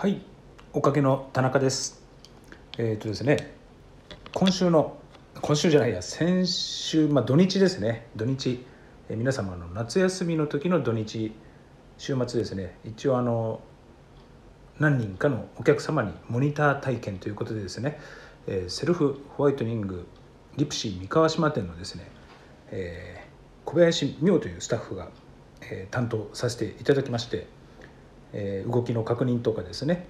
はい、おかげの田中です。えっ、とですね、今週の今週じゃないや、先週まあ土日ですね。土日、えー皆様の夏休みの時の土日週末ですね。一応あの何人かのお客様にモニター体験ということでですね、えーセルフホワイトニングリプシー三河島店のですね、えー小林美桜というスタッフが、えー担当させていただきまして、え動きの確認とかですね、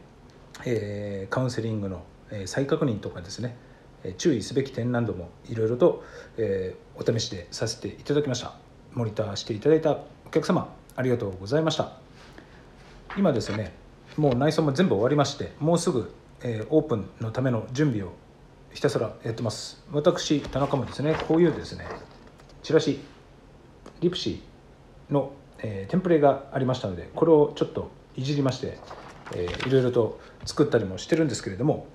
えカウンセリングの、再確認とかですね、注意すべき点などもいろいろと、えお試しでさせていただきました。モニターしていただいたお客様ありがとうございました。今ですねもう内装も全部終わりましてもうすぐ、えオープンのための準備をひたすらやってます。私田中もですねこういうですねチラシリプシーの、えテンプレがありましたのでこれをちょっといじりまして、えーいろいろと作ったりもしてるんですけれども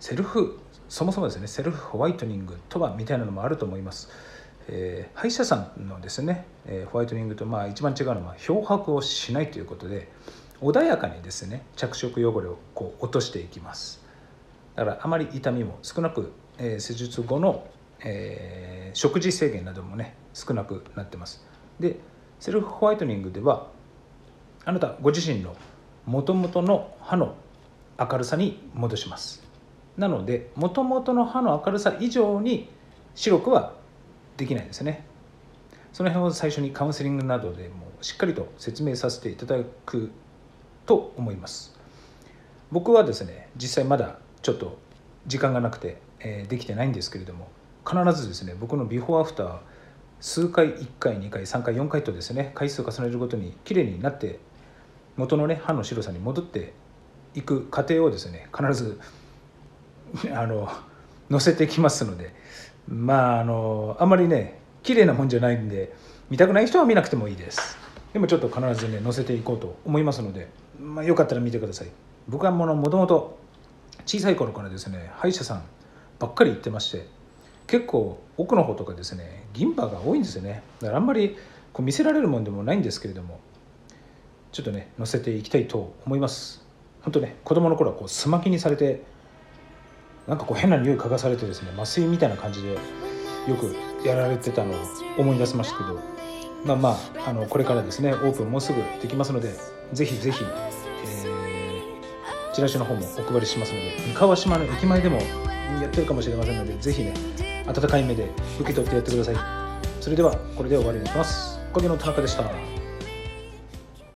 セルフそもそもですねセルフホワイトニングとはみたいなのもあると思います、えー歯医者さんのですね、えーホワイトニングとまあ一番違うのは漂白をしないということで穏やかにですね着色汚れをこう落としていきます。だからあまり痛みも少なく、えー施術後の、えー食事制限などもね少なくなってます。でセルフホワイトニングではあなたご自身の元々の歯の明るさに戻します。なので元々の歯の明るさ以上に白くはできないですね。その辺を最初にカウンセリングなどでもしっかりと説明させていただくと思います。僕はですね実際まだちょっと時間がなくて、えーできてないんですけれども必ずですね僕のビフォーアフター数回1回2回3回4回とですね回数を重ねるごとに綺麗になって元のね歯の白さに戻っていく過程をですね必ずあの載せてきますのでまああのあんまりね綺麗なもんじゃないんで見たくない人は見なくてもいいです。でもちょっと必ずね載せていこうと思いますので、まあ、よかったら見てください。僕はものもともと小さい頃からですね歯医者さんばっかり行ってまして結構奥の方とかですね銀歯が多いんですよね。だからあんまりこう見せられるもんでもないんですけれどもちょっとね載せていきたいと思います。本当ね子供の頃はこうすまきにされてなんかこう変な匂い嗅がされてですね麻酔みたいな感じでよくやられてたのを思い出しましたけどまあまああのこれからですねオープンもうすぐできますのでぜひぜひ、えーチラシの方もお配りしますので三河島の駅前でもやってるかもしれませんのでぜひね温かい目で受け取ってやってください。それではこれで終わりにします。おかげの田中でした。